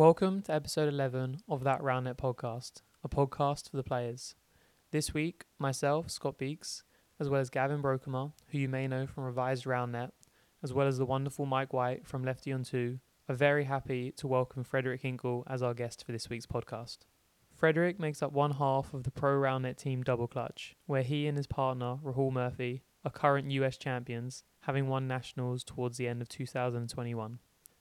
Welcome to episode 11 of That Roundnet podcast, a podcast for the players. This week, myself, Scott Beeks, as well as Gavin Brokemer, who you may know from Revised Roundnet, as well as the wonderful Mike White from Lefty on 2, are very happy to welcome Fredric Hinkle as our guest for this week's podcast. Fredric makes up one half of the Pro Roundnet team Double Clutch, where he and his partner, Rahul Murthy, are current US champions, having won nationals towards the end of 2021.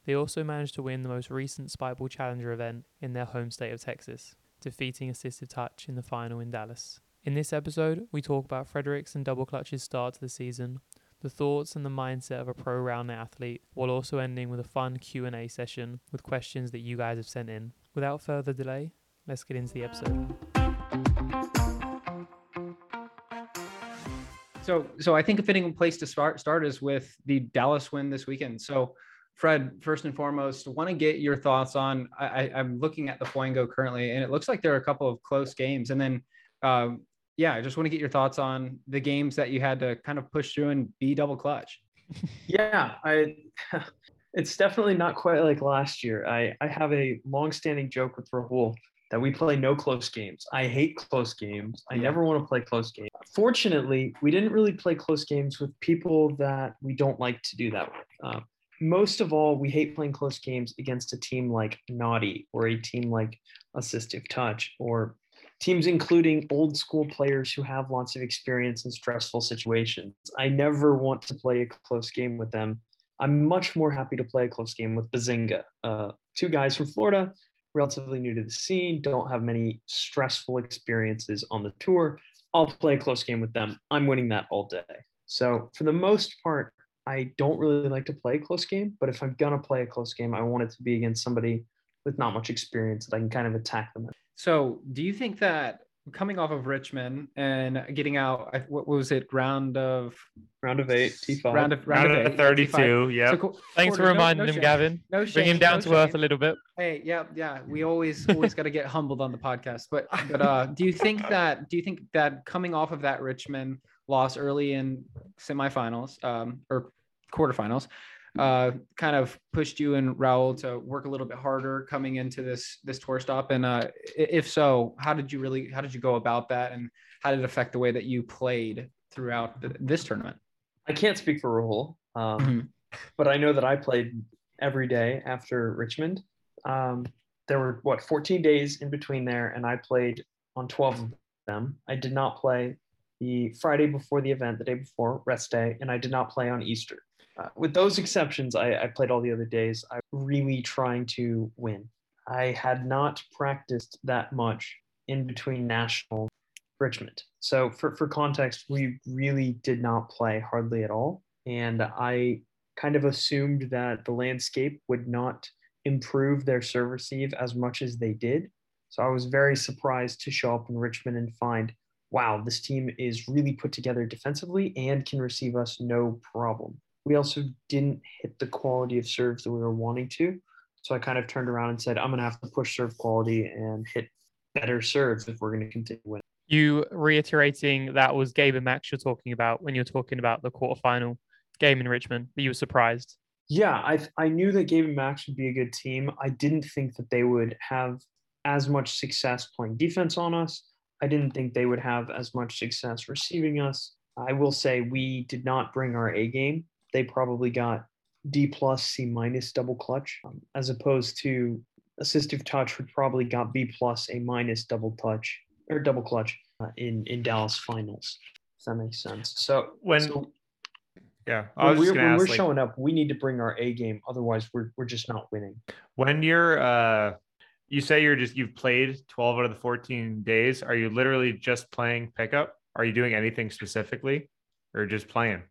They also managed to win the most recent Spikeball Challenger event in their home state of Texas, defeating Assistive Touch in the final in Dallas. In this episode, we talk about Fredric's and Double Clutch's start to the season, the thoughts and the mindset of a pro round athlete, while also ending with a fun Q&A session with questions that you guys have sent in. Without further delay, let's get into the episode. So, so I think a fitting place to start start is with the Dallas win this weekend. So, Fred, first and foremost, want to get your thoughts on. I, am looking at the Fwango currently, and it looks like there are a couple of close games. And then, um, yeah, I just want to get your thoughts on the games that you had to kind of push through and be double clutch. yeah, I. It's definitely not quite like last year. I I have a long-standing joke with Rahul that we play no close games. I hate close games. I never want to play close games. Fortunately, we didn't really play close games with people that we don't like to do that with. Uh, most of all, we hate playing close games against a team like Naughty or a team like Assistive Touch or teams including old school players who have lots of experience in stressful situations. I never want to play a close game with them. I'm much more happy to play a close game with Bazinga, uh, two guys from Florida relatively new to the scene, don't have many stressful experiences on the tour. I'll play a close game with them. I'm winning that all day. So, for the most part, I don't really like to play a close game, but if I'm going to play a close game, I want it to be against somebody with not much experience that I can kind of attack them. So, do you think that coming off of Richmond and getting out. What was it? Round of round of eight, T five. Round of round, round of, of thirty-two. Yeah. So, Thanks for reminding no, no him, Gavin. No shame, Bring him down no to shame. earth a little bit. Hey, yeah, yeah. We always always got to get humbled on the podcast. But but uh, do you think that do you think that coming off of that Richmond loss early in semifinals um, or quarterfinals, uh, kind of pushed you and Rahul to work a little bit harder coming into this this tour stop? And uh, if so, how did you really how did you go about that, and how did it affect the way that you played throughout this tournament? I can't speak for Rahul, um, mm-hmm. but I know that I played every day after Richmond. Um, there were what 14 days in between there, and I played on 12 of them. I did not play the Friday before the event, the day before rest day, and I did not play on Easter. Uh, with those exceptions, I, I played all the other days. I really trying to win. I had not practiced that much in between national Richmond. So for, for context, we really did not play hardly at all. And I kind of assumed that the landscape would not improve their serve receive as much as they did. So I was very surprised to show up in Richmond and find, wow, this team is really put together defensively and can receive us no problem we also didn't hit the quality of serves that we were wanting to. So I kind of turned around and said, I'm going to have to push serve quality and hit better serves if we're going to continue winning. You reiterating that was Gabe and Max you're talking about when you're talking about the quarterfinal game in Richmond, but you were surprised. Yeah, I I knew that Gabe and Max would be a good team. I didn't think that they would have as much success playing defense on us. I didn't think they would have as much success receiving us. I will say we did not bring our A game they probably got D plus, C minus double clutch, um, as opposed to assistive touch would probably got B plus, A minus double touch or double clutch uh, in in Dallas finals. If that makes sense. So when so yeah, when we're, when we're like, showing up, we need to bring our A game. Otherwise, we're we're just not winning. When you're uh, you say you're just you've played 12 out of the 14 days. Are you literally just playing pickup? Are you doing anything specifically, or just playing?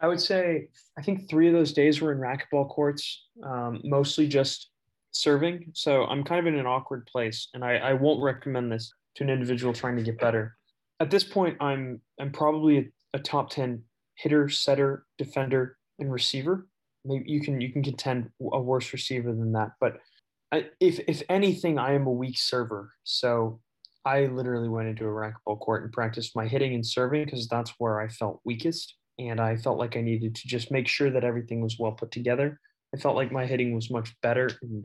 I would say I think three of those days were in racquetball courts, um, mostly just serving. So I'm kind of in an awkward place, and I, I won't recommend this to an individual trying to get better. At this point, I'm I'm probably a, a top ten hitter, setter, defender, and receiver. Maybe you can you can contend a worse receiver than that, but I, if if anything, I am a weak server. So I literally went into a racquetball court and practiced my hitting and serving because that's where I felt weakest and I felt like I needed to just make sure that everything was well put together. I felt like my hitting was much better in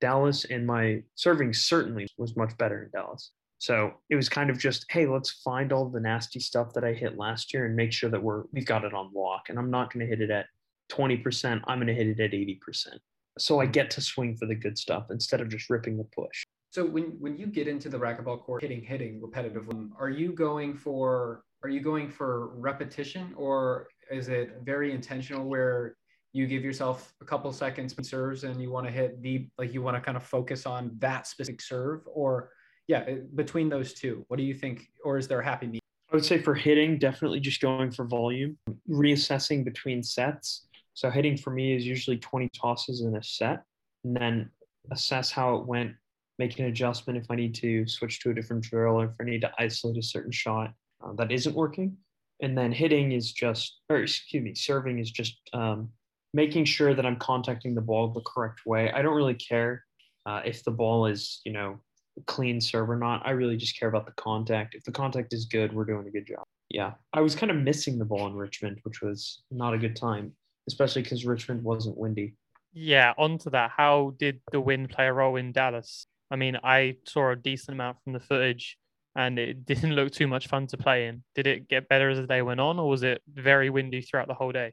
Dallas, and my serving certainly was much better in Dallas. So it was kind of just, hey, let's find all the nasty stuff that I hit last year and make sure that we're we've got it on lock. And I'm not going to hit it at 20%. I'm going to hit it at 80%. So I get to swing for the good stuff instead of just ripping the push. So when when you get into the racquetball court hitting hitting repetitively, are you going for are you going for repetition or is it very intentional where you give yourself a couple seconds serves and you want to hit the like you want to kind of focus on that specific serve? Or yeah between those two what do you think or is there a happy medium? I would say for hitting definitely just going for volume reassessing between sets. So hitting for me is usually 20 tosses in a set and then assess how it went make an adjustment if i need to switch to a different drill or if i need to isolate a certain shot uh, that isn't working. And then hitting is just or excuse me serving is just um, making sure that i'm contacting the ball the correct way. I don't really care uh, if the ball is you know clean serve or not. I really just care about the contact. If the contact is good we're doing a good job. Yeah. I was kind of missing the ball in richmond which was not a good time especially because richmond wasn't windy. Yeah onto that. How did the wind play a role in dallas? I mean i saw a decent amount from the footage and it didn't look too much fun to play in. Did it get better as the day went on, or was it very windy throughout the whole day?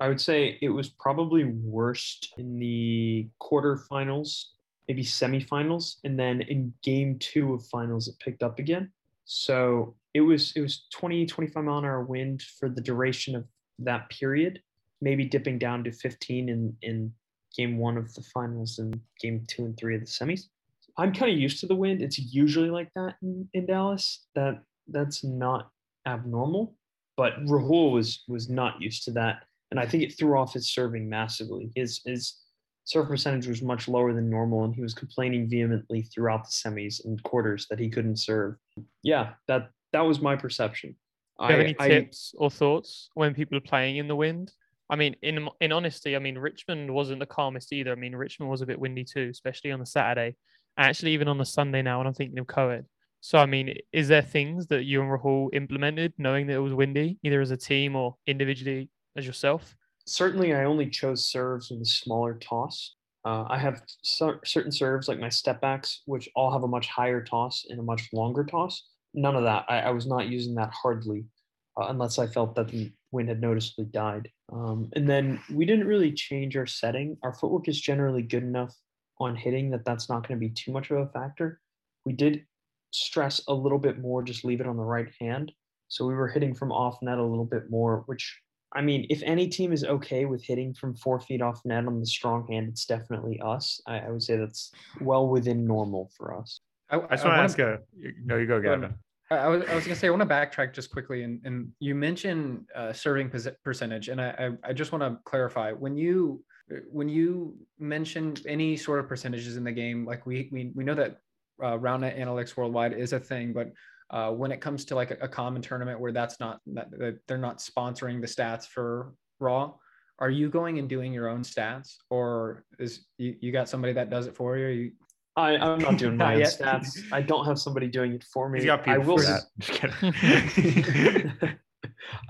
I would say it was probably worst in the quarterfinals, maybe semifinals, and then in game two of finals, it picked up again. So it was it was 20, 25 mile an hour wind for the duration of that period, maybe dipping down to 15 in, in game one of the finals and game two and three of the semis. I'm kind of used to the wind. It's usually like that in, in Dallas. That that's not abnormal. But Rahul was was not used to that, and I think it threw off his serving massively. His his serve percentage was much lower than normal, and he was complaining vehemently throughout the semis and quarters that he couldn't serve. Yeah, that that was my perception. Do you have I, any tips I, or thoughts when people are playing in the wind? I mean, in in honesty, I mean Richmond wasn't the calmest either. I mean Richmond was a bit windy too, especially on the Saturday actually even on a Sunday now, and I'm thinking of co So, I mean, is there things that you and Rahul implemented knowing that it was windy, either as a team or individually as yourself? Certainly, I only chose serves with a smaller toss. Uh, I have cer- certain serves, like my step backs, which all have a much higher toss and a much longer toss. None of that. I, I was not using that hardly uh, unless I felt that the wind had noticeably died. Um, and then we didn't really change our setting. Our footwork is generally good enough on hitting that that's not going to be too much of a factor. We did stress a little bit more, just leave it on the right hand. So we were hitting from off net a little bit more, which I mean, if any team is okay with hitting from four feet off net on the strong hand, it's definitely us. I, I would say that's well within normal for us. I, I just want to ask a no, you go, Gavin. I was, I was gonna say I want to backtrack just quickly and, and you mentioned uh, serving percentage and I, I, I just want to clarify when you when you mentioned any sort of percentages in the game, like we we, we know that uh, RoundNet Analytics Worldwide is a thing, but uh, when it comes to like a, a common tournament where that's not that, that, they're not sponsoring the stats for Raw, are you going and doing your own stats, or is you, you got somebody that does it for you? you... I, I'm not doing my own stats. I don't have somebody doing it for me. He's got people I will for that.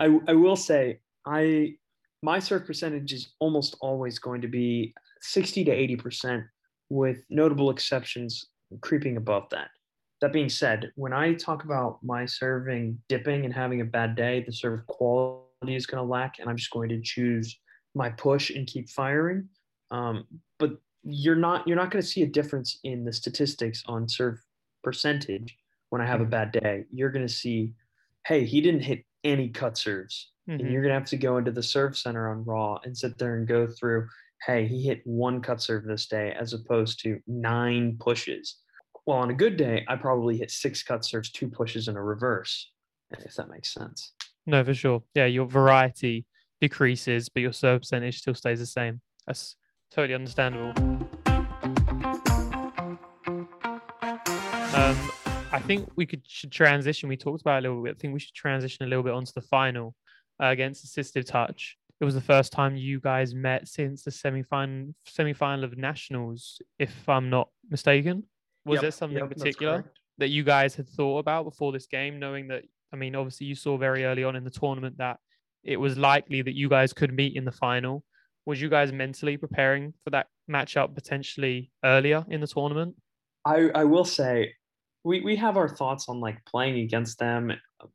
I, I will say I my serve percentage is almost always going to be 60 to 80%, with notable exceptions creeping above that. That being said, when I talk about my serving dipping and having a bad day, the serve quality is going to lack, and I'm just going to choose my push and keep firing. Um, but you're not you're not going to see a difference in the statistics on serve percentage when I have a mm-hmm. bad day. You're going to see, hey, he didn't hit any cut serves. Mm-hmm. And you're gonna have to go into the serve center on Raw and sit there and go through, hey, he hit one cut serve this day as opposed to nine pushes. Well, on a good day, I probably hit six cut serves, two pushes, and a reverse, if that makes sense. No, for sure. Yeah, your variety decreases, but your serve percentage still stays the same. That's totally understandable. Um, I think we could should transition. We talked about a little bit. I think we should transition a little bit onto the final against Assistive Touch. It was the first time you guys met since the semi-final semi-final of nationals, if I'm not mistaken. Was yep, there something yep, in particular that you guys had thought about before this game, knowing that I mean, obviously you saw very early on in the tournament that it was likely that you guys could meet in the final. Was you guys mentally preparing for that match up potentially earlier in the tournament? I, I will say we, we have our thoughts on like playing against them.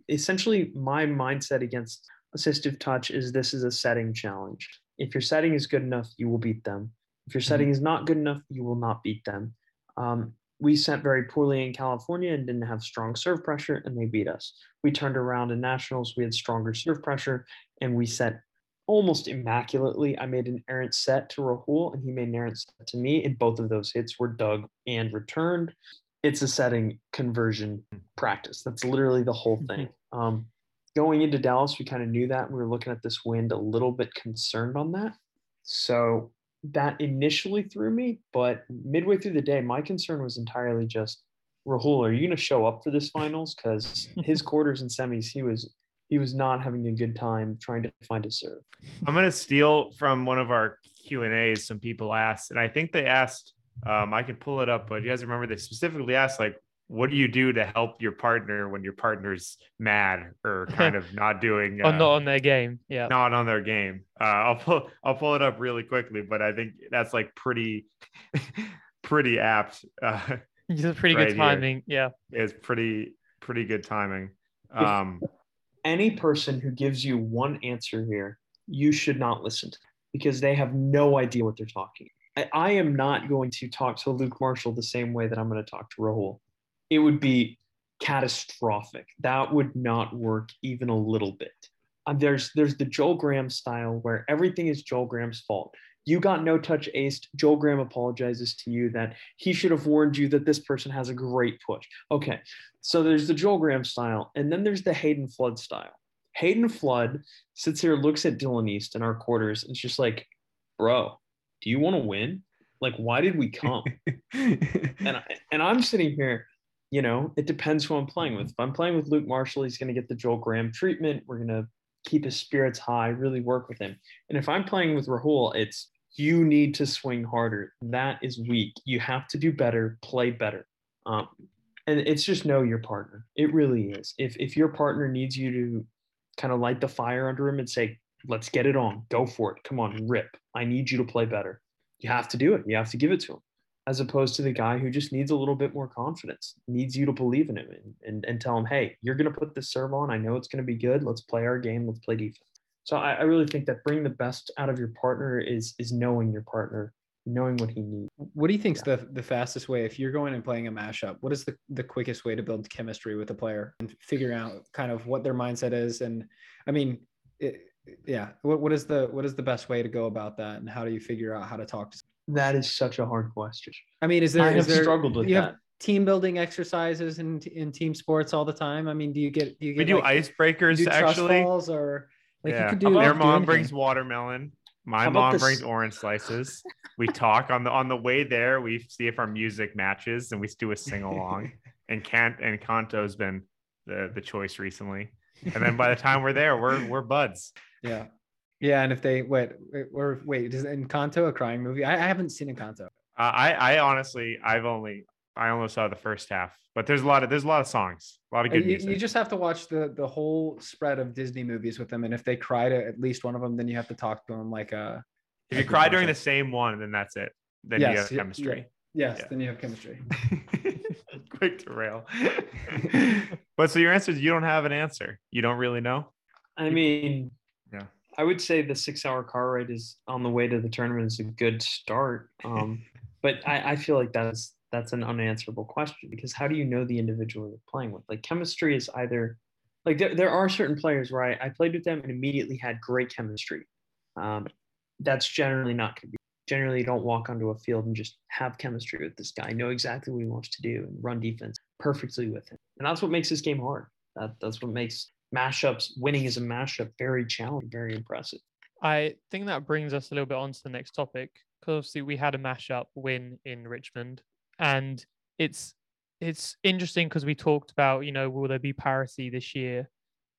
Essentially, my mindset against assistive touch is this is a setting challenge. If your setting is good enough, you will beat them. If your setting is not good enough, you will not beat them. Um, we set very poorly in California and didn't have strong serve pressure, and they beat us. We turned around in nationals, we had stronger serve pressure, and we set almost immaculately. I made an errant set to Rahul, and he made an errant set to me, and both of those hits were dug and returned. It's a setting conversion practice. That's literally the whole thing. Um, going into Dallas, we kind of knew that. We were looking at this wind a little bit concerned on that. So that initially threw me, but midway through the day, my concern was entirely just Rahul, are you going to show up for this finals? Because his quarters and semis, he was he was not having a good time trying to find a serve. I'm going to steal from one of our Q and A's. Some people asked, and I think they asked. Um, I can pull it up, but you guys remember they specifically asked, like, what do you do to help your partner when your partner's mad or kind of not doing uh, or not on their game yeah. not on their game? Uh, i'll pull i'll pull it up really quickly but i think that's like pretty pretty apt uh it's pretty right good timing here. yeah. It's pretty pretty good timing. Um any person who gives you one answer here you should not listen to because they have no idea what they're talking I, I am not going to talk to luke marshall the same way that i'm going to talk to rahul it would be catastrophic. That would not work even a little bit. Um, there's there's the Joel Graham style where everything is Joel Graham's fault. You got no touch aced. Joel Graham apologizes to you that he should have warned you that this person has a great push. Okay, so there's the Joel Graham style, and then there's the Hayden Flood style. Hayden Flood sits here, looks at Dylan East in our quarters, and it's just like, bro, do you want to win? Like, why did we come? and I, and I'm sitting here you know, it depends who I'm playing with. If I'm playing with Luke Marshall, he's going to get the Joel Graham treatment. We're going to keep his spirits high, really work with him. And if I'm playing with Rahul, it's you need to swing harder. That is weak. You have to do better, play better. Um, and it's just know your partner. It really is. If if your partner needs you to kind of light the fire under him and say, "Let's get it on, go for it, come on, rip. I need you to play better." You have to do it. You have to give it to him as opposed to the guy who just needs a little bit more confidence, needs you to believe in him and, and, and tell him, hey, you're going to put this serve on. I know it's going to be good. Let's play our game. Let's play defense. So I, I really think that bringing the best out of your partner is is knowing your partner, knowing what he needs. What do you think's yeah. the, the fastest way if you're going and playing a mashup? What is the, the quickest way to build chemistry with a player and figuring out kind of what their mindset is? And I mean, it, yeah, what, what is the what is the best way to go about that? And how do you figure out how to talk to that is such a hard question. I mean, is there? I is have there, struggled with you that. Have team building exercises in in team sports all the time. I mean, do you get do you get we do like, icebreakers do actually balls or like yeah. you could do their mom anything. brings watermelon. My How mom brings orange slices. We talk on the on the way there. We see if our music matches, and we do a sing along. and Kant Encanto's been the the choice recently. And then by the time we're there, we're we're buds. Yeah. Yeah, and if they wait, wait or wait, is Encanto a crying movie? I, I haven't seen Encanto. Uh, I I honestly I've only I only saw the first half, but there's a lot of there's a lot of songs, a lot of good You, music. you just have to watch the the whole spread of Disney movies with them, and if they cry to at least one of them, then you have to talk to them like uh if you cry during the same one, then that's it. Then Yes, you have yeah, chemistry. Yes, Yeah. then you have chemistry. Quick derail. but so your answer is you don't have an answer. You don't really know. I mean, Yeah. I would say the six hour car ride is on the way to the tournament is a good start. Um, but I, I feel like that's that's an unanswerable question because how do you know the individual you're playing with? Like chemistry is either like there, there are certain players where I, I played with them and immediately had great chemistry. Um, that's generally not going to be generally you don't walk onto a field and just have chemistry with this guy, know exactly what he wants to do and run defense perfectly with him. And that's what makes this game hard. That that's what makes mashups winning as a mashup very challenging, very impressive. I think that brings us a little bit on to the next topic because obviously we had a mashup win in Richmond, and it's it's interesting because we talked about you know will there be parity this year?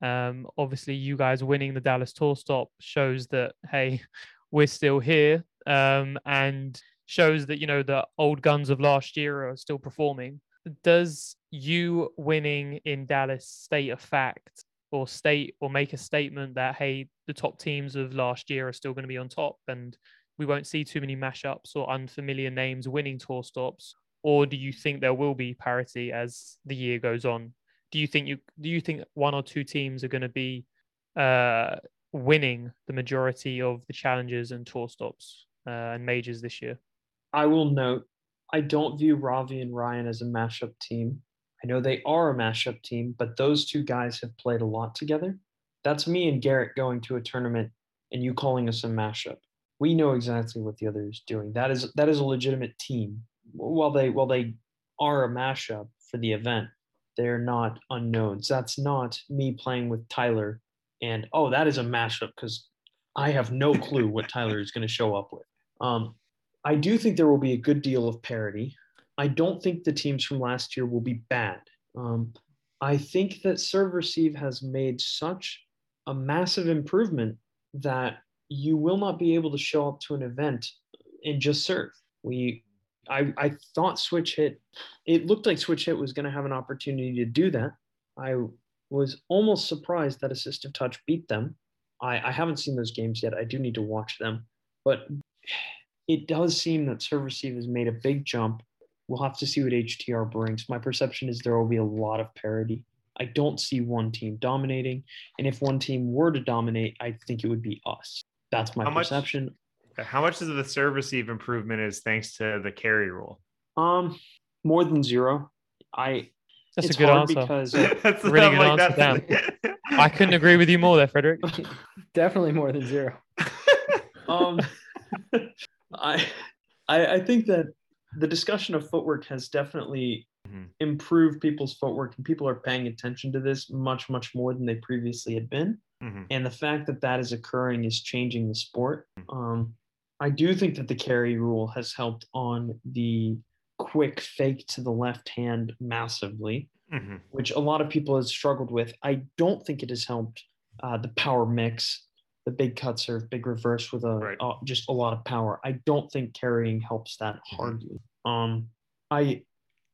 Um, obviously, you guys winning the Dallas Tour Stop shows that hey, we're still here, um, and shows that you know the old guns of last year are still performing. Does you winning in Dallas state a fact or state or make a statement that hey the top teams of last year are still going to be on top and we won't see too many mashups or unfamiliar names winning tour stops, or do you think there will be parity as the year goes on? Do you think you do you think one or two teams are going to be uh, winning the majority of the challenges and tour stops uh, and majors this year? I will note I don't view Ravi and Ryan as a mashup team. I know they are a mashup team, but those two guys have played a lot together. That's me and Garrett going to a tournament and you calling us a mashup. We know exactly what the other is doing. That is that is a legitimate team. While they while they are a mashup for the event, they're not unknowns. That's not me playing with Tyler and oh, that is a mashup because I have no clue what Tyler is going to show up with. Um, I do think there will be a good deal of parity. I don't think the teams from last year will be bad. Um, I think that serve receive has made such a massive improvement that you will not be able to show up to an event and just serve. We, I, I thought switch hit, it looked like switch hit was going to have an opportunity to do that. I was almost surprised that assistive touch beat them. I, I haven't seen those games yet. I do need to watch them, but it does seem that serve receive has made a big jump. We'll have to see what HTR brings. My perception is there will be a lot of parity. I don't see one team dominating. And if one team were to dominate, I think it would be us. That's my How much- perception. How much of the service receive improvement is thanks to the carry rule? Um, more than zero. I That's it's a good hard answer. because That's Really I'm good answer, that's- I couldn't agree with you more there, Fredric. Definitely more than zero. um, I, I I think that the discussion of footwork has definitely Mhm. improved people's footwork, and people are paying attention to this much much more than they previously had been. Mhm. And the fact that that is occurring is changing the sport. Um, I do think that the carry rule has helped on the quick fake to the left hand massively Mhm. which a lot of people have struggled with. I don't think it has helped uh, the power mix, the big cuts serve, big reverse with a Right. uh, just a lot of power. I don't think carrying helps that hardly. Um, I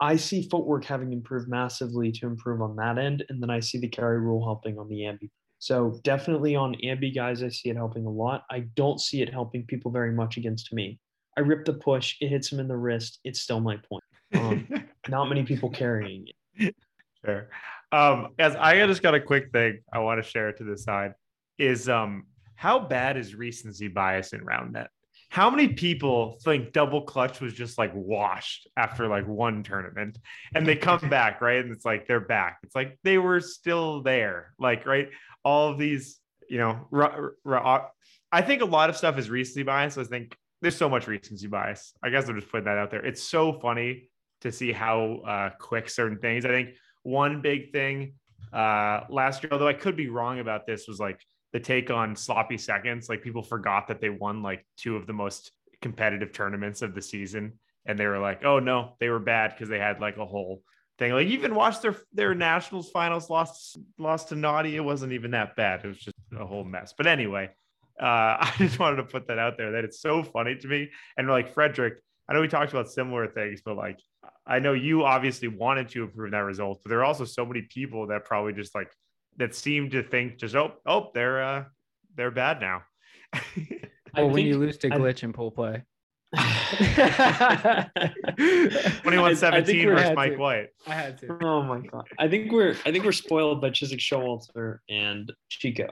I see footwork having improved massively to improve on that end, and then I see the carry rule helping on the ambi. So definitely on ambi guys, I see it helping a lot. I don't see it helping people very much against me. I rip the push, it hits him in the wrist. It's still my point. Um, Not many people carrying it. Sure. Um, as I just got a quick thing I want to share to the side is um how bad is recency bias in RoundNet? How many people think double clutch was just like washed after like one tournament and they come back, right? And it's like they're back. It's like they were still there. Like, right? All of these, you know, ru- ru- I think a lot of stuff is recency bias. I think there's so much recency bias. I guess I'm just putting that out there. It's so funny to see how uh, quick certain things. I think one big thing uh, last year, although I could be wrong about this, was like the take on sloppy seconds. Like people forgot that they won like two of the most competitive tournaments of the season, and they were like, "Oh no, they were bad because they had like a whole thing." Like even watched their their nationals finals lost lost to Naughty. It wasn't even that bad. It was just a whole mess. But anyway, uh, I just wanted to put that out there that it's so funny to me. And like Fredric, I know we talked about similar things, but like I know you obviously wanted to improve that result, but there are also so many people that probably just like that seem to think just oh oh they're uh they're bad now. I Well, when you lose to I- glitch in pool play. 21 17 versus Mike to. White. I had to. Oh my god! I think we're I think we're spoiled by Chiswick Showalter and Chico.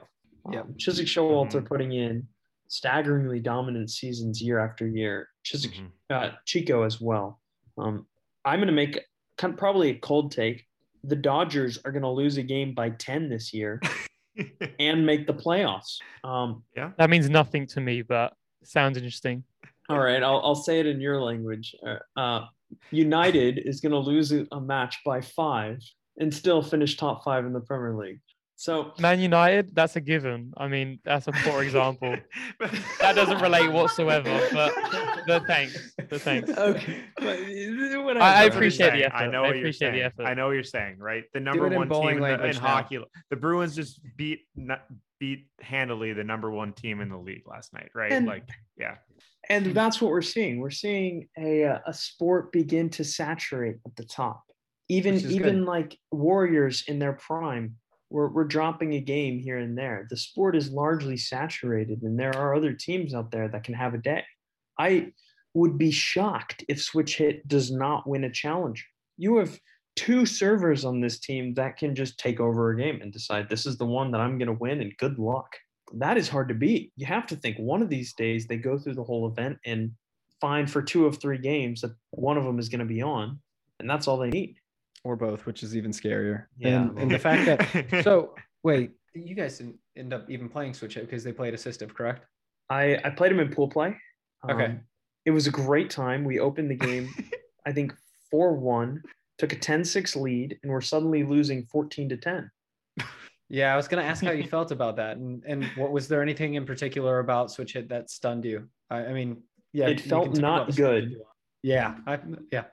Yeah. Um, Chiswick Showalter Mhm. putting in staggeringly dominant seasons year after year. Chiswick Mhm. uh, Chico as well. Um, I'm going to make kind of probably a cold take. The Dodgers are going to lose a game by 10 this year and make the playoffs. Um, yeah. That means nothing to me, but sounds interesting. all right, I'll, I'll say it in your language. Uh, Uh, United is going to lose a a match by five and still finish top five in the Premier League. So Man United, that's a given. I mean, that's a poor example. That doesn't relate whatsoever, but the thanks. The thanks. okay, but, whatever. I- I you're appreciate the effort. I know I what you're appreciate the saying. effort. I know what you're saying, right? The number it in one team in, the, in hockey. The Bruins just beat beat handily the number one team in the league last night, right? And- like, yeah. and that's what we're seeing. We're seeing a uh, a sport begin to saturate at the top. Even even good. like warriors in their prime, we're we're dropping a game here and there. The sport is largely saturated, and there are other teams out there that can have a day. I would be shocked if switch hit does not win a challenge. You have two servers on this team that can just take over a game and decide this is the one that I'm going to win and good luck. That is hard to beat. You have to think one of these days they go through the whole event and find for two of three games that one of them is going to be on, and that's all they need. Or both, which is even scarier. Yeah. And, and the fact that so wait, you guys didn't end up even playing Switch Hit because they played assistive, correct? I I played them in pool play. Okay. Um, it was a great time. We opened the game, I think 4 1, took a 10 6 lead, and we're suddenly losing 14 to 10. Yeah, I was gonna ask how you felt about that, and and what was there anything in particular about Switch Hit that stunned you? I, I mean, yeah, It felt not about the stuff good. if you want. Yeah, I, yeah.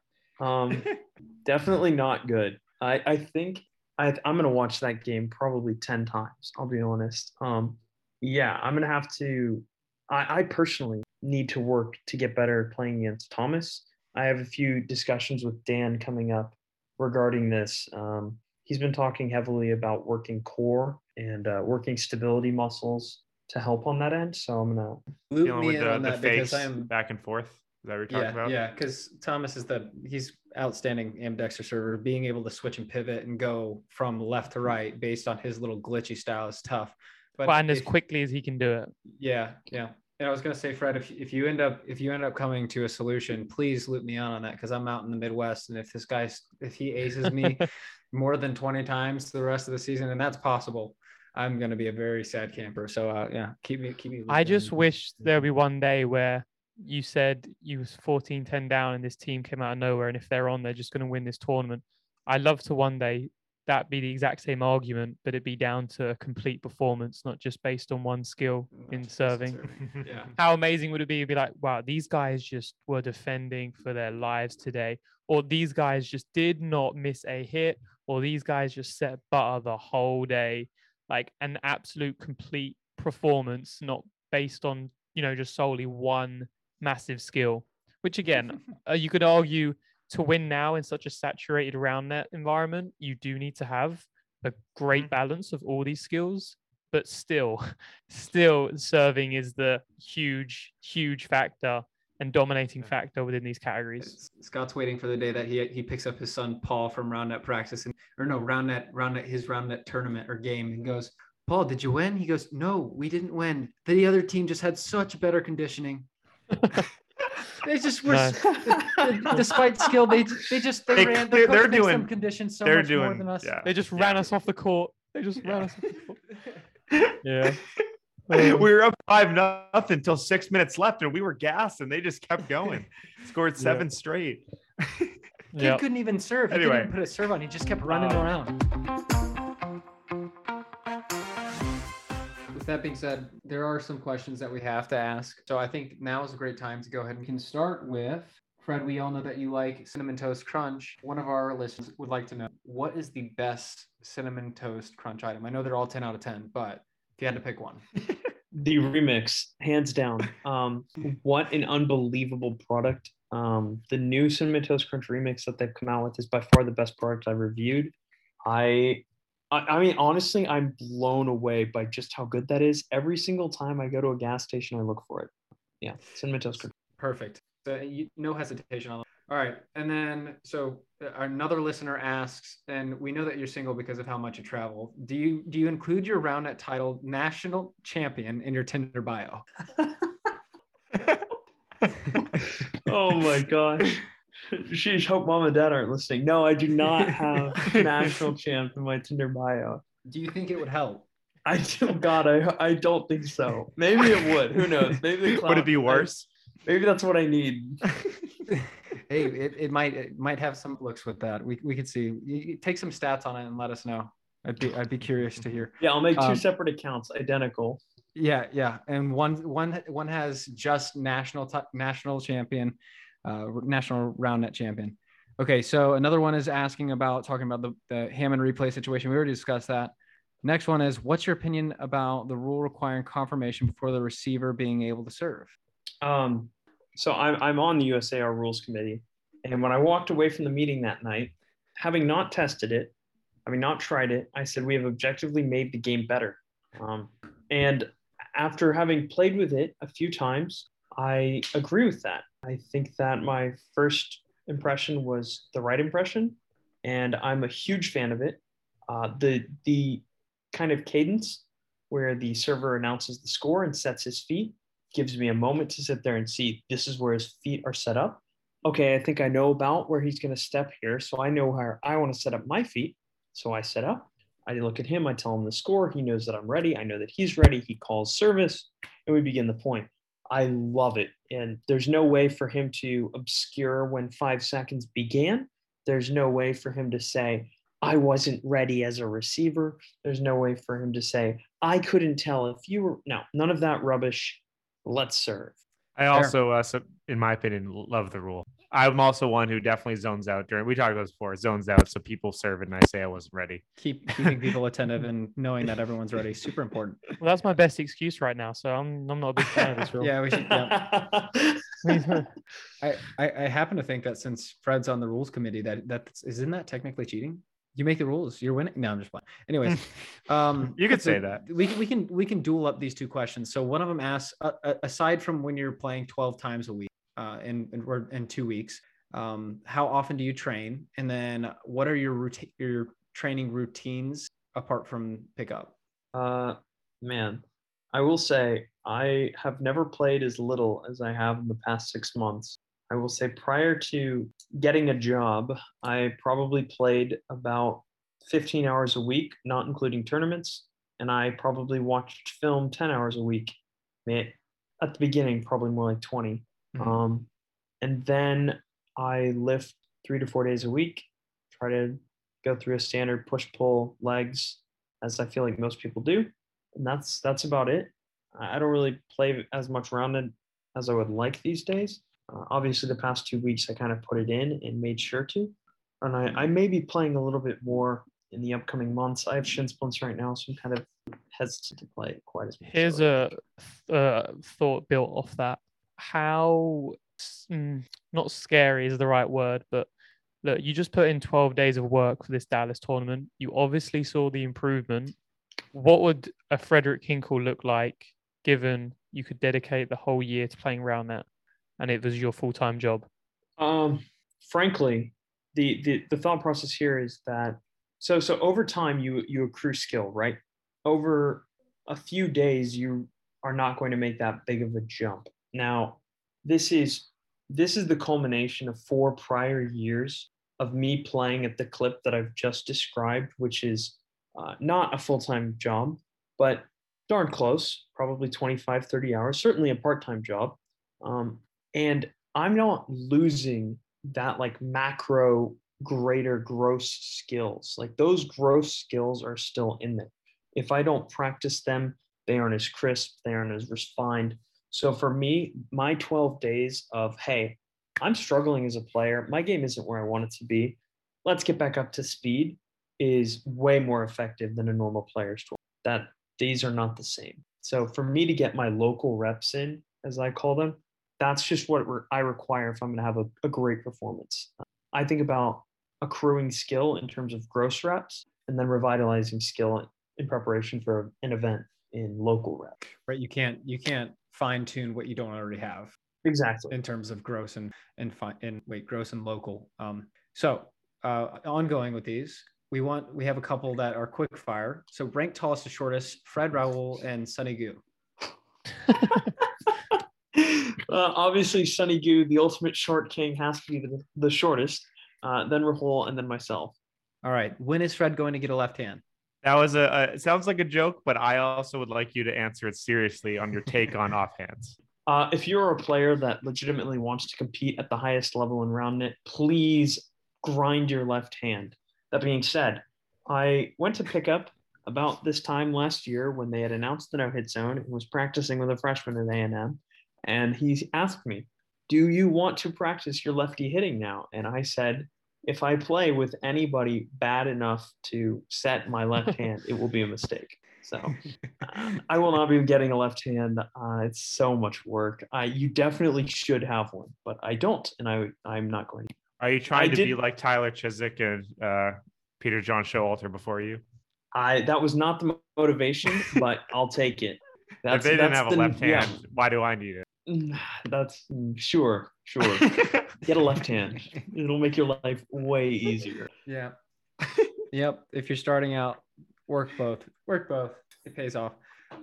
Um, definitely not good. I, I think I, I'm going to watch that game probably 10 times. I'll be honest. Um, yeah, I'm going to have to. I, I personally need to work to get better at playing against Thomas. I have a few discussions with Dan coming up regarding this. Um, he's been talking heavily about working core and uh, working stability muscles to help on that end. So I'm going to Loop me with in the, on the that because I am back and forth. Is that what you're talking yeah, about? yeah, because Thomas is the he's outstanding ambidextrous server. Being able to switch and pivot and go from left to right based on his little glitchy style is tough. But Well, and as quickly as he can do it. yeah, yeah. And I was gonna say, Fred, if if you end up if you end up coming to a solution, please loop me on on that because I'm out in the Midwest, and if this guy's if he aces me more than 20 times the rest of the season, and that's possible, I'm gonna be a very sad camper. So uh, yeah, keep me keep me. I looped in. just wish there'd be one day where you said you was 14 10 down and this team came out of nowhere and if they're on they're just going to win this tournament i'd love to one day that be the exact same argument but it'd be down to a complete performance not just based on one skill Not in just serving serving. Yeah. how amazing would it be to be like wow these guys just were defending for their lives today or these guys just did not miss a hit or these guys just set butter the whole day like an absolute complete performance not based on you know just solely one massive skill which again uh, you could argue to win now in such a saturated round net environment you do need to have a great Mhm. balance of all these skills but still still serving is the huge huge factor and dominating factor within these categories Scott's waiting for the day that he he picks up his son Paul from round net practice and or no round net round net his round net tournament or game and goes, Paul, did you win? He goes, No, we didn't win. The other team just had such better conditioning. They just were, Nice. despite skill, they they just they, They ran. clear- The they're coach makes doing- conditions so they're much more doing- than us. yeah. they just Yeah. ran us off the court they just ran us off the court yeah Um, we were up five nothing until six minutes left, and we were gassed, and they just kept going. Scored Yeah. seven straight. he yeah couldn't even serve. He couldn't even put a serve on. He just kept running Um, around. With that being said, there are some questions that we have to ask. So I think now is a great time to go ahead and can start with Fred. We all know that you like cinnamon toast crunch. One of our listeners would like to know what is the best cinnamon toast crunch item. I know they're all ten out of ten, but if you had to pick one, the remix hands down um what an unbelievable product um the new cinnamon toast crunch remix that they've come out with is by far the best product i've reviewed i I, I mean, honestly, I'm blown away by just how good that is. Every single time I go to a gas station, I look for it. Yeah, cinnamon toast crunch. perfect. So you, no hesitation on. All right, and then so uh, another listener asks, and we know that you're single because of how much you travel. Do you do you include your round net title national champion in your Tinder bio? oh my gosh. Sheesh, hope mom and dad aren't listening. No, I do not have national champ in my Tinder bio. Do you think it would help? I do, God, I I don't think so. Maybe it would. Who knows? Maybe the Would it be clout- worse? Maybe that's what I need. hey, it, it might it might have some looks with that. We we could see. You, you take some stats on it and let us know. I'd be I'd be curious to hear. Yeah, I'll make two Um, separate accounts, identical. Yeah, yeah, and one one one has just national ti- national champion, uh, national round net champion. Okay, so another one is asking about talking about the the Hammond replay situation. We already discussed that. Next one is what's your opinion about the rule requiring confirmation before the receiver being able to serve? Um, so I'm I'm on the USAR rules committee, and when I walked away from the meeting that night, having not tested it, having not tried it, I said we have objectively made the game better. Um, and after having played with it a few times, I agree with that. I think that my first impression was the right impression, and I'm a huge fan of it. Uh, the the kind of cadence where the server announces the score and sets his feet gives me a moment to sit there and see this is where his feet are set up. Okay, I think I know about where he's going to step here, so I know where I want to set up my feet. So I set up. I look at him. I tell him the score. He knows that I'm ready. I know that he's ready. He calls service, and we begin the point. I love it. And there's no way for him to obscure when five seconds began. There's no way for him to say, I wasn't ready as a receiver. There's no way for him to say, I couldn't tell if you were. No, none of that rubbish. Let's serve. I also, uh, in my opinion, love the rule. I'm also one who definitely zones out during. We talked about this before. Zones out, so people serve it, and I say I wasn't ready. Keep keeping people attentive and knowing that everyone's ready. Super important. Well, that's my best excuse right now. So I'm I'm not a big fan of this rule. Yeah, we should. Yeah. I, I I happen to think that since Fred's on the rules committee, that that isn't that technically cheating. You make the rules, you're winning. No, I'm just playing. Anyways, um, You could so say that. We can we can we can duel up these two questions. So one of them asks, uh, uh, aside from when you're playing 12 times a week, uh, in in, in two weeks, um, how often do you train? And then what are your routine your training routines apart from pickup? Uh, man, I will say I have never played as little as I have in the past six months. I will say prior to getting a job, I probably played about 15 hours a week, not including tournaments. And I probably watched film 10 hours a week. At the beginning, probably more like 20. Mhm. Um, and then I lift three to four days a week, try to go through a standard push pull legs, as I feel like most people do. And that's that's about it. I don't really play as much roundnet as I would like these days. Uh, obviously, the past two weeks I kind of put it in and made sure to. And I, I may be playing a little bit more in the upcoming months. I have shin splints right now, so I'm kind of hesitant to play quite as much. Here's a uh, thought built off that. How mm, not scary is the right word, but look, you just put in 12 days of work for this Dallas tournament. You obviously saw the improvement. What would a Fredric Hinkle look like given you could dedicate the whole year to playing around that and it was your full time job? Um, frankly, the, the the thought process here is that so so over time you you accrue skill, right? Over a few days you are not going to make that big of a jump. Now, this is this is the culmination of four prior years of me playing at the clip that I've just described, which is uh, not a full-time job, but darn close, probably 25, 30 hours, certainly a part-time job. Um, and I'm not losing that like macro greater gross skills. Like those gross skills are still in there. If I don't practice them, they aren't as crisp, they aren't as refined. So for me, my 12 days of, hey, I'm struggling as a player, my game isn't where I want it to be. Let's get back up to speed is way more effective than a normal player's 12. That these are not the same. So for me to get my local reps in, as I call them, that's just what I require if I'm going to have a, a great performance. I think about accruing skill in terms of gross reps and then revitalizing skill in preparation for an event in local rep. Right? You can't you can't fine tune what you don't already have Exactly. in terms of gross and and fine and wait gross and local. Um, so uh, ongoing with these, we want we have a couple that are quick fire. So rank tallest to shortest: Fred Rahul and Sunny Goo. uh, obviously, Sunny Goo, the ultimate short king, has to be the, the shortest. Uh, then Rahul, and then myself. All right. When is Fred going to get a left hand? That was a, a it sounds like a joke, but I also would like you to answer it seriously on your take on offhands. Uh, if you're a player that legitimately wants to compete at the highest level in round net, please grind your left hand. That being said, I went to pick up about this time last year when they had announced the no hit zone and was practicing with a freshman at A&M, and he asked me, "Do you want to practice your lefty hitting now?" And I said, "If I play with anybody bad enough to set my left hand, it will be a mistake." So um, I will not be getting a left hand. Uh, it's so much work. I you definitely should have one, but I don't, and I I'm not going to. Are you trying I to be like Tyler Chiswick and uh, Peter John Showalter before you? I that was not the motivation, but I'll take it. if they didn't have a the- left hand, yeah. why do I need it? That's mm, sure, sure. Get a left hand. It'll make your life way easier. Yeah. yep. If you're starting out, work both. Work both. It pays off.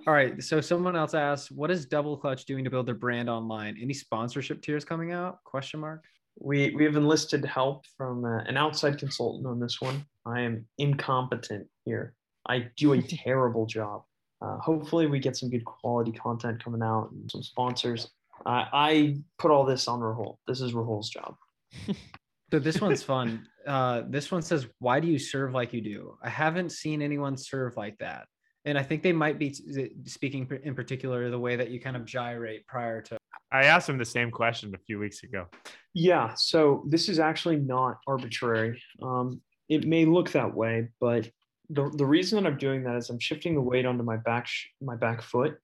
All right. So someone else asked, what is Double Clutch doing to build their brand online? Any sponsorship tiers coming out? Question mark. We we have enlisted help from uh, an outside consultant on this one. I am incompetent here. I do a terrible job. Uh, hopefully, we get some good quality content coming out and some sponsors. I I put all this on Rahul. This is Rahul's job. So this one's fun. Uh, this one says, "Why do you serve like you do?" I haven't seen anyone serve like that, and I think they might be speaking in particular the way that you kind of gyrate prior to. I asked him the same question a few weeks ago. Yeah, so this is actually not arbitrary. Um, it may look that way, but the, the reason that I'm doing that is I'm shifting the weight onto my back sh- my back foot,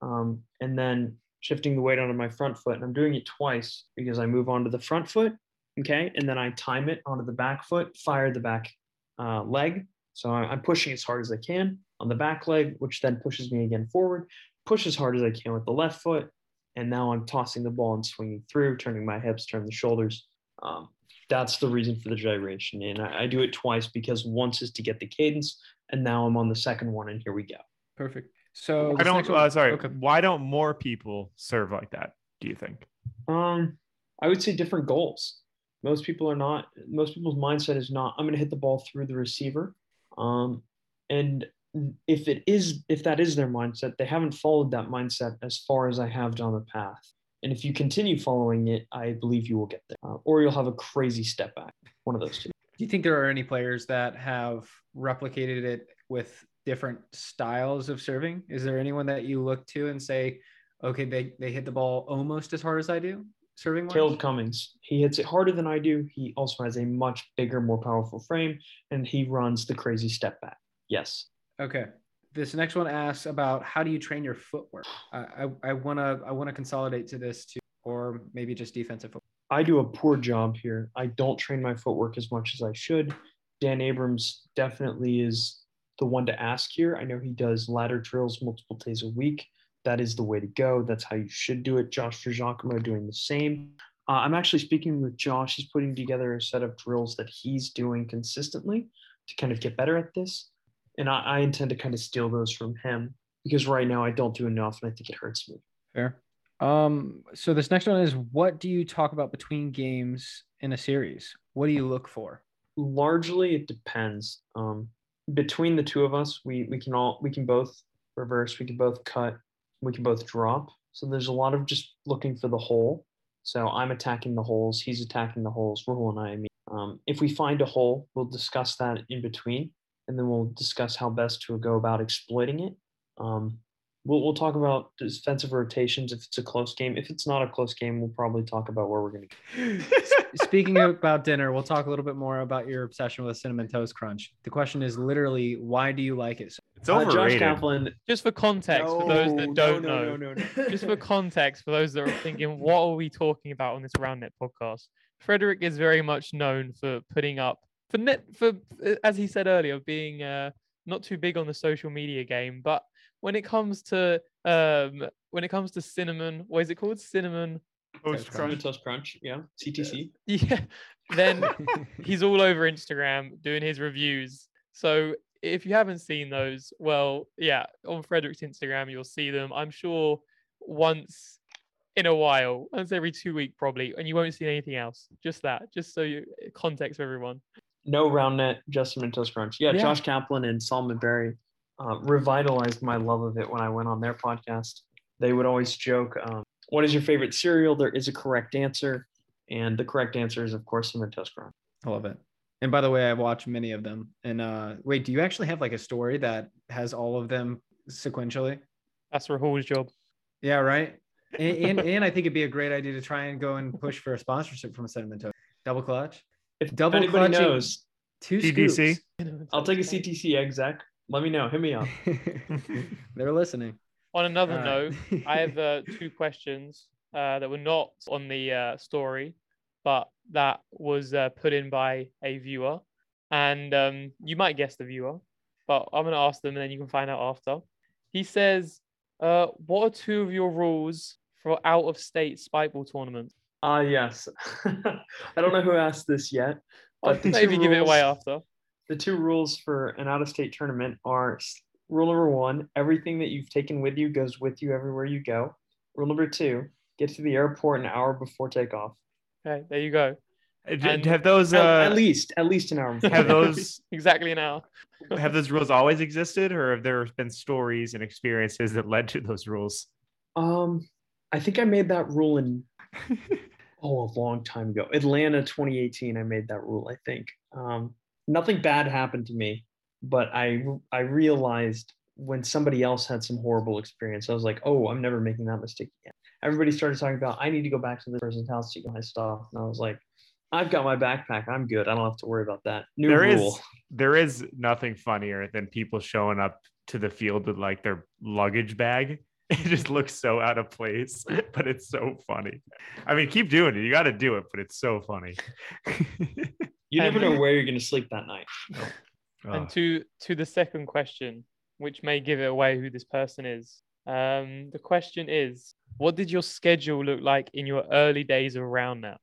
um, and then shifting the weight onto my front foot. And I'm doing it twice because I move onto the front foot, okay, and then I time it onto the back foot, fire the back uh, leg. So I'm pushing as hard as I can on the back leg, which then pushes me again forward. Push as hard as I can with the left foot, and now I'm tossing the ball and swinging through, turning my hips, turning the shoulders. Um, that's the reason for the gyration, and I, I do it twice because once is to get the cadence, and now I'm on the second one, and here we go. Perfect. So I don't. Uh, sorry. Okay. Why don't more people serve like that? Do you think? Um, I would say different goals. Most people are not. Most people's mindset is not. I'm going to hit the ball through the receiver. Um, and if it is, if that is their mindset, they haven't followed that mindset as far as I have down the path. And if you continue following it, I believe you will get there, uh, or you'll have a crazy step back. One of those two. Do you think there are any players that have replicated it with different styles of serving? Is there anyone that you look to and say, okay, they, they hit the ball almost as hard as I do, serving wise? Caleb Cummings. He hits it harder than I do. He also has a much bigger, more powerful frame, and he runs the crazy step back. Yes. Okay. This next one asks about how do you train your footwork? I I, I wanna I wanna consolidate to this too, or maybe just defensive footwork. I do a poor job here. I don't train my footwork as much as I should. Dan Abrams definitely is the one to ask here. I know he does ladder drills multiple days a week. That is the way to go. That's how you should do it. Josh Giacomo doing the same. Uh, I'm actually speaking with Josh. He's putting together a set of drills that he's doing consistently to kind of get better at this. And I, I intend to kind of steal those from him because right now I don't do enough and I think it hurts me. Fair. Um, so this next one is what do you talk about between games in a series? What do you look for? largely it depends um between the two of us we we can all we can both reverse we can both cut we can both drop. So there's a lot of just looking for the hole so i'm attacking the holes he's attacking the holes rahul and i I mean um, if we find a hole we'll discuss that in between and then we'll discuss how best to go about exploiting it. Um, we'll, we'll talk about defensive rotations if it's a close game if it's not a close game we'll probably talk about where we're going to go. Speaking about dinner, we'll talk a little bit more about your obsession with cinnamon toast crunch. The question is literally, why do you like it? so It's uh, josh kaplan Just for context, for those that don't no, know, No, no, no, just for context, for those that are thinking, what are we talking about on this Roundnet podcast? Fredric is very much known for putting up for net for as he said earlier, being uh, not too big on the social media game, but when it comes to um when it comes to cinnamon, what is it called? Cinnamon. Toast Toast Cinnamon crunch. Toast Crunch, yeah. CTC. Yeah. Then he's all over Instagram doing his reviews. So if you haven't seen those, well, yeah, on Fredric's Instagram, you'll see them. I'm sure once in a while, once every two week probably, and you won't see anything else. Just that, just so you context for everyone. No round net, just Cinnamon Toast Crunch. Yeah, Yeah. Josh Kaplan and Solomon Berry uh, revitalized my love of it when I went on their podcast. They would always joke, um, "What is your favorite cereal?" There is a correct answer, and the correct answer is, of course, Cinnamon Toast Crunch. I love it. And by the way, I've watched many of them. And uh, wait, do you actually have like a story that has all of them sequentially? That's Rahul's job. Yeah, right. And, and, and I think it'd be a great idea to try and go and push for a sponsorship from a Cinnamon Toast. Double clutch, If Double anybody clutching. knows, two TDC? scoops. I'll take a CTC egg, Zach. Let me know. Hit me up. They're listening. On another All note, right. I have uh, two questions uh, that were not on the uh, story, but that was uh, put in by a viewer. And um, you might guess the viewer, but I'm going to ask them and then you can find out after. He says, uh, What are two of your rules for out of state spikeball tournaments? Ah, yes. I don't know who asked this yet, I'll but maybe two give it away after. The two rules for an out of state tournament are rule number one everything that you've taken with you goes with you everywhere you go rule number two get to the airport an hour before takeoff Okay, there you go. Uh, And- have those at, uh, at least at least an hour before have those exactly an hour. have those rules always existed, or have there been stories and experiences that led to those rules? um i think i made that rule in oh a long time ago atlanta 2018 i made that rule i think um nothing bad happened to me but i i realized when somebody else had some horrible experience i was like oh i'm never making that mistake again. Everybody started talking about i need to go back to this person's house to get my stuff. And i was like i've got my backpack. I'm good. I don't have to worry about that. New There is rule. there is nothing funnier than people showing up to the field with like their luggage bag. It just looks so out of place, but it's so funny. I mean, keep doing it. You got to do it, but it's so funny. you never know where you're going to sleep that night Oh. And to to the second question, which may give it away who this person is. Um, the question is, what did your schedule look like in your early days around now?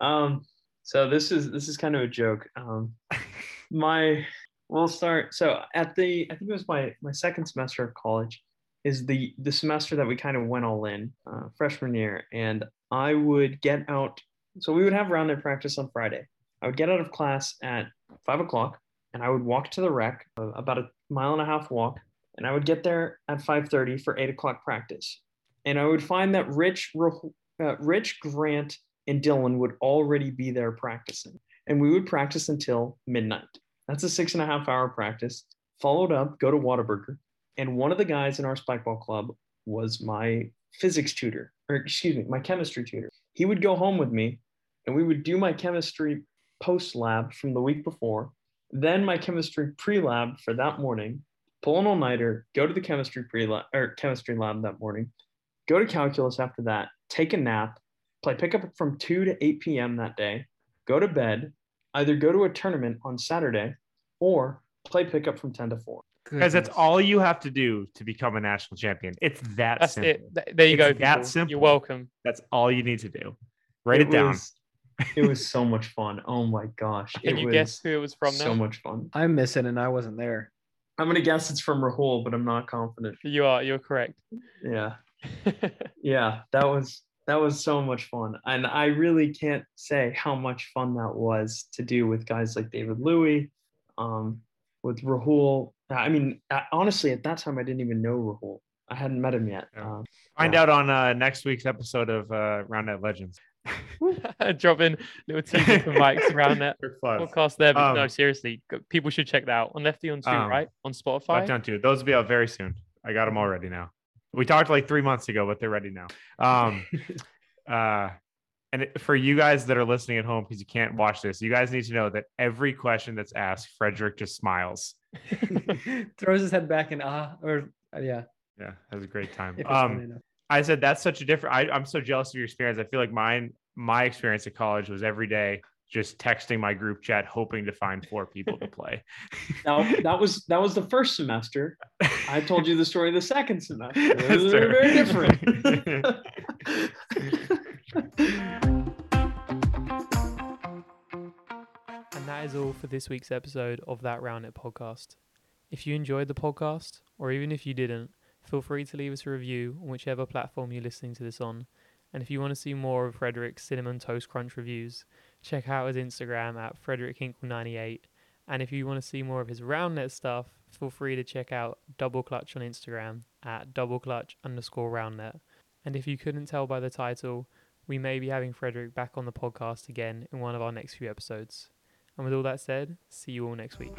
Um, so this is this is kind of a joke. Um, my we'll start. So at the I think it was my my second semester of college is the the semester that we kind of went all in uh, freshman year, and I would get out. So we would have round net practice on Friday. I would get out of class at five o'clock, and I would walk to the rec, uh, about a mile and a half walk, and I would get there at five thirty for eight o'clock practice. And I would find that Rich, uh, Rich Grant, and Dylan would already be there practicing. And we would practice until midnight. That's a six and a half hour practice. Followed up, go to Whataburger. And one of the guys in our spikeball club was my physics tutor, or excuse me, my chemistry tutor. He would go home with me and we would do my chemistry post lab from the week before, then my chemistry pre lab for that morning, pull an all nighter, go to the chemistry pre lab or chemistry lab that morning, go to calculus after that, take a nap, play pickup from 2 to 8 p.m. that day, go to bed, either go to a tournament on Saturday or play pickup from 10 to 4. Guys, that's all you have to do to become a national champion. It's that That's simple. it. There you It's go. that people. You're welcome. That's all you need to do. Write it, down. Was, it was so much fun. Oh my gosh. Can it you was guess who it was from so now? much fun. I miss it and I wasn't there. I'm going to guess it's from Rahul, but I'm not confident. You are. You're correct. Yeah. Yeah, that was that was so much fun. And I really can't say how much fun that was to do with guys like David Louis, um, with Rahul. I mean, uh, honestly, at that time I didn't even know Rahul. I hadn't met him yet. Yeah. Um, Find Yeah. out on uh, next week's episode of uh, Round Net Legends. Drop in little teaser for Mike's around that podcast there. But no, Um, seriously, people should check that out on Lefty on two, Um, right? On Spotify. Left down two. Those will be out very soon. I got them all ready now. We talked like three months ago, but they're ready now. Um, uh, and for you guys that are listening at home, because you can't watch this, you guys need to know that every question that's asked, Fredric just smiles. Throws his head back and ah, or uh, yeah. Yeah, has a great time. If it's funny Um. I said that's such a different. I, I'm so jealous of your experience. I feel like mine, my experience at college was every day just texting my group chat, hoping to find four people to play. now that was that was the first semester. I told you the story of the second semester. That's They're very different. And that is all for this week's episode of That Round It podcast. If you enjoyed the podcast, or even if you didn't, feel free to leave us a review on whichever platform you're listening to this on. And if you want to see more of Fredric's Cinnamon Toast Crunch reviews, check out his Instagram at FrederickHinkle98. And if you want to see more of his roundnet stuff, feel free to check out Double Clutch on Instagram at double clutch underscore round net. And if you couldn't tell by the title, we may be having Fredric back on the podcast again in one of our next few episodes. And with all that said, see you all next week.